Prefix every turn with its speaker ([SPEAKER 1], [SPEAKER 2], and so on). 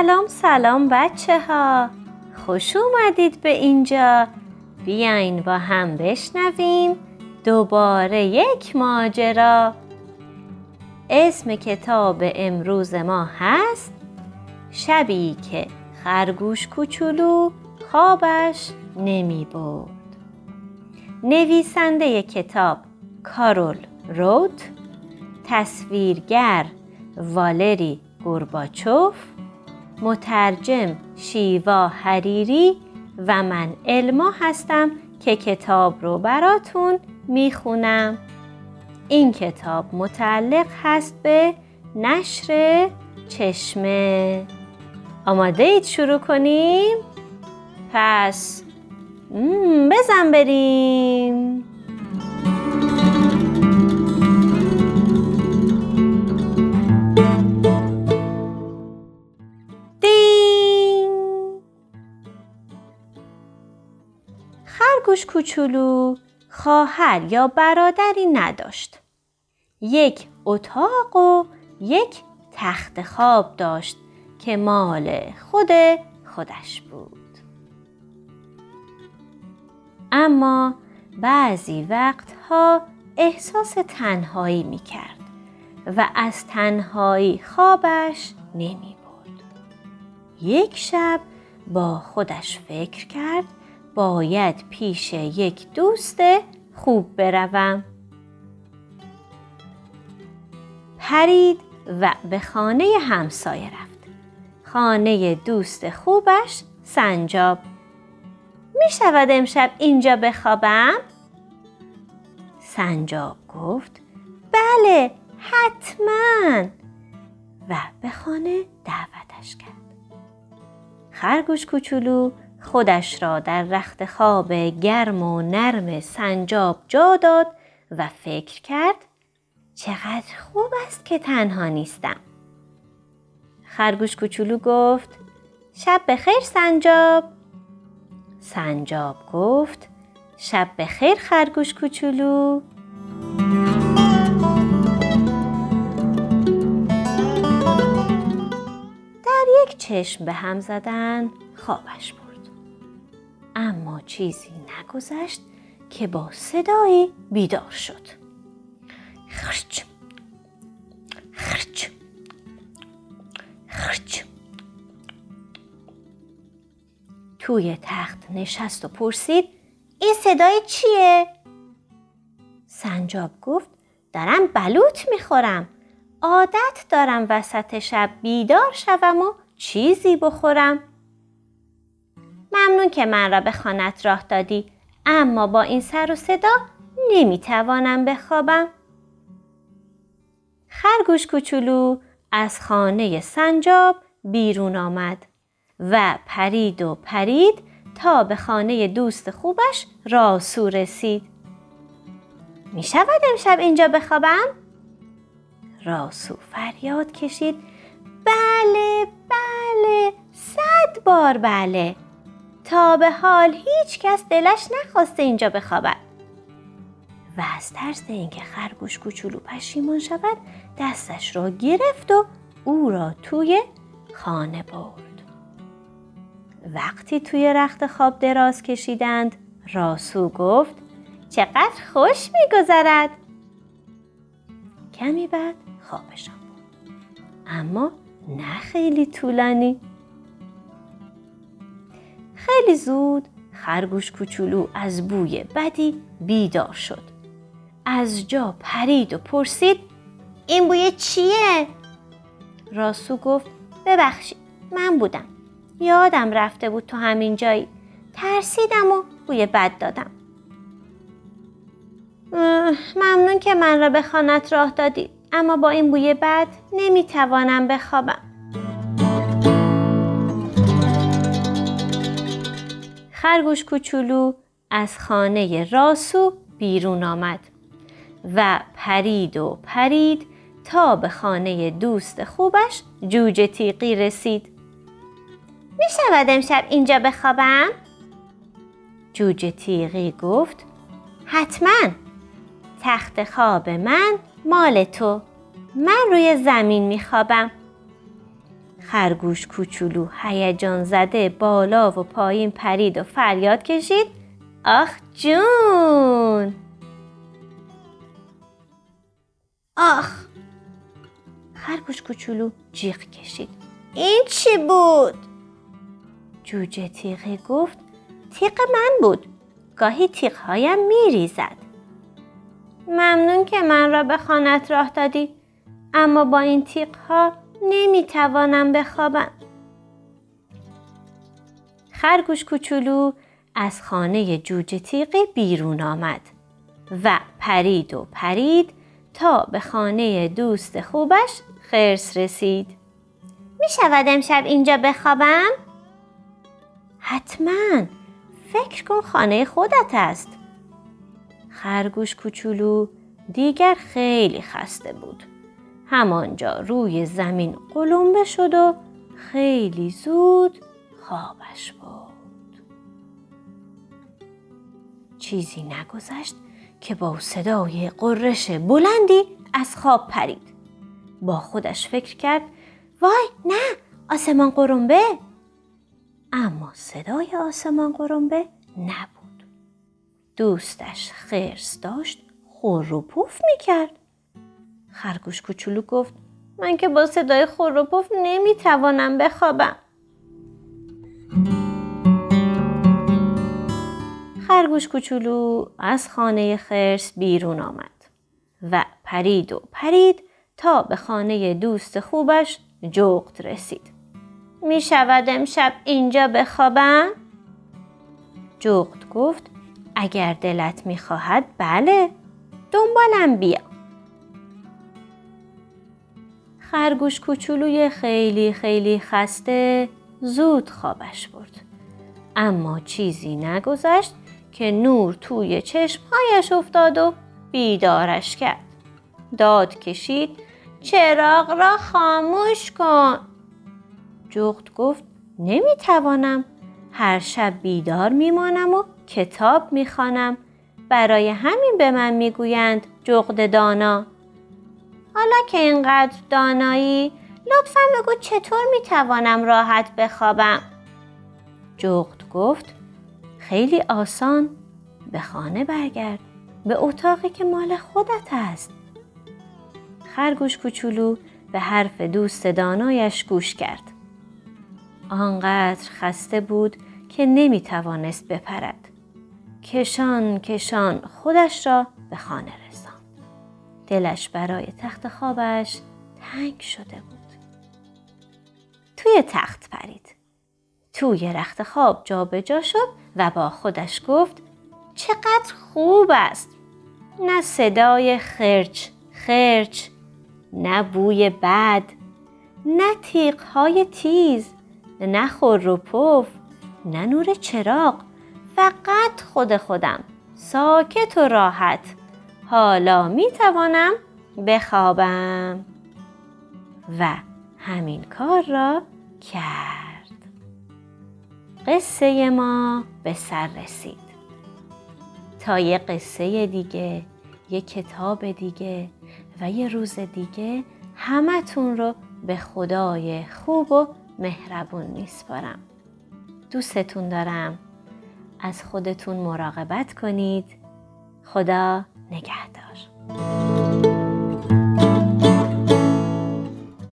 [SPEAKER 1] سلام سلام بچه ها خوش اومدید به اینجا. بیاین با هم بشنویم دوباره یک ماجرا. اسم کتاب امروز ما هست شبی که خرگوش کوچولو خوابش نمی بود نویسنده کتاب کارول روت تصویرگر والری گورباچوف مترجم شیوا حریری و من علما هستم که کتاب رو براتون می‌خونم. این کتاب متعلق هست به نشر چشمه آماده اید شروع کنیم؟ پس بزن بریم. خرگوش کوچولو خواهر یا برادری نداشت. یک اتاق و یک تخت خواب داشت که مال خود خودش بود. اما بعضی وقتها احساس تنهایی می کرد و از تنهایی خوابش نمی بود. یک شب با خودش فکر کرد باید پیش یک دوست خوب بروم. پرید و به خانه همسایه رفت. خانه دوست خوبش سنجاب. می شود امشب اینجا بخوابم؟ سنجاب گفت بله حتما و به خانه دعوتش کرد. خرگوش کوچولو خودش را در رخت خواب گرم و نرم سنجاب جا داد و فکر کرد چقدر خوب است که تنها نیستم. خرگوش کوچولو گفت شب بخیر سنجاب. سنجاب گفت شب بخیر خرگوش کوچولو. در یک چشم به هم زدن خوابش بود. اما چیزی نگذشت که با صدایی بیدار شد. خرچ خرچ خرچ. توی تخت نشست و پرسید این صدای چیه؟ سنجاب گفت دارم بلوط می‌خورم. عادت دارم وسط شب بیدار شوم و چیزی بخورم. ممنون که من را به خانت راه دادی اما با این سر و صدا نمی‌توانم بخوابم. خرگوش کوچولو از خانه سنجاب بیرون آمد و پرید و پرید تا به خانه دوست خوبش راسو رسید. می شود امشب اینجا بخوابم؟ راسو فریاد کشید بله بله صد بار بله تا به حال هیچ کس دلش نخواسته اینجا بخوابد. و از ترس اینکه خرگوش کوچولو پشیمان شود دستش را گرفت و او را توی خانه برد. وقتی توی رخت خواب دراز کشیدند راسو گفت چقدر خوش میگذرد. کمی بعد خوابشان بود. اما نه خیلی طولانی. خیلی زود خرگوش کوچولو از بوی بدی بیدار شد. از جا پرید و پرسید این بوی چیه؟ راسو گفت ببخشید من بودم. یادم رفته بود تو همین جایی. ترسیدم و بوی بد دادم. ممنون که من را به خانت راه دادی اما با این بوی بد نمی‌توانم بخوابم. خرگوش کوچولو از خانه راسو بیرون آمد و پرید و پرید تا به خانه دوست خوبش جوجه تیقی رسید. می شود امشب اینجا بخوابم؟ جوجه تیقی گفت حتما تخت خواب من مال تو من روی زمین می خوابم. خرگوش کوچولو هیجان زده بالا و پایین پرید و فریاد کشید آخ جون! آخ! خرگوش کوچولو جیغ کشید. این چی بود؟ جوجه تیغه گفت تیغ من بود. گاهی تیغهایم میریزد. ممنون که من را به خانت راه دادی. اما با این تیغها نمی‌توانم بخوابم خرگوش کوچولو از خانه جوجه تیغی بیرون آمد و پرید و پرید تا به خانه دوست خوبش خرس رسید. می شود امشب اینجا بخوابم؟ حتما فکر کن خانه خودت است. خرگوش کوچولو دیگر خیلی خسته بود. همانجا روی زمین قلمبه شد و خیلی زود خوابش بود. چیزی نگذشت که با صدای قررش بلندی از خواب پرید. با خودش فکر کرد وای نه آسمان قرنبه اما صدای آسمان قرنبه نبود دوستش خرس داشت خور و پوف می‌کرد خرگوش کوچولو گفت من که با صدای پوف نمی‌توانم بخوابم خرگوش کوچولو از خانه خرس بیرون آمد و پرید و پرید تا به خانه دوست خوبش جغت رسید. می شود امشب اینجا بخوابم؟ جغت گفت اگر دلت می خواهد بله دنبالم بیا. خرگوش کوچولوی خیلی خیلی خسته زود خوابش برد. اما چیزی نگذشت که نور توی چشمهایش افتاد و بیدارش کرد. داد کشید چراغ را خاموش کن جغت گفت نمی‌توانم هر شب بیدار میمانم و کتاب می‌خوانم برای همین به من می‌گویند جغد دانا حالا که اینقدر دانایی لطفا بگو چطور می‌توانم راحت بخوابم جغد گفت خیلی آسان به خانه برگرد به اتاقی که مال خودت است خرگوش کوچولو به حرف دوست دانایش گوش کرد. آنقدر خسته بود که نمی توانست بپرد. کشان کشان خودش را به خانه رساند. دلش برای تخت خوابش تنگ شده بود. توی تخت پرید. توی رخت خواب جابجا جا شد و با خودش گفت چقدر خوب است. نه صدای خرچ خرچ نه بوی بد نه های تیز نه خور و پف نه نور چراغ فقط خود خودم ساکت و راحت حالا می توانم بخوابم. و همین کار را کرد. قصه ما به سر رسید. تا یه قصه دیگه یه کتاب دیگه و یه روز دیگه همتون رو به خدای خوب و مهربون میسپارم. دوستتون دارم. از خودتون مراقبت کنید. خدا نگهدار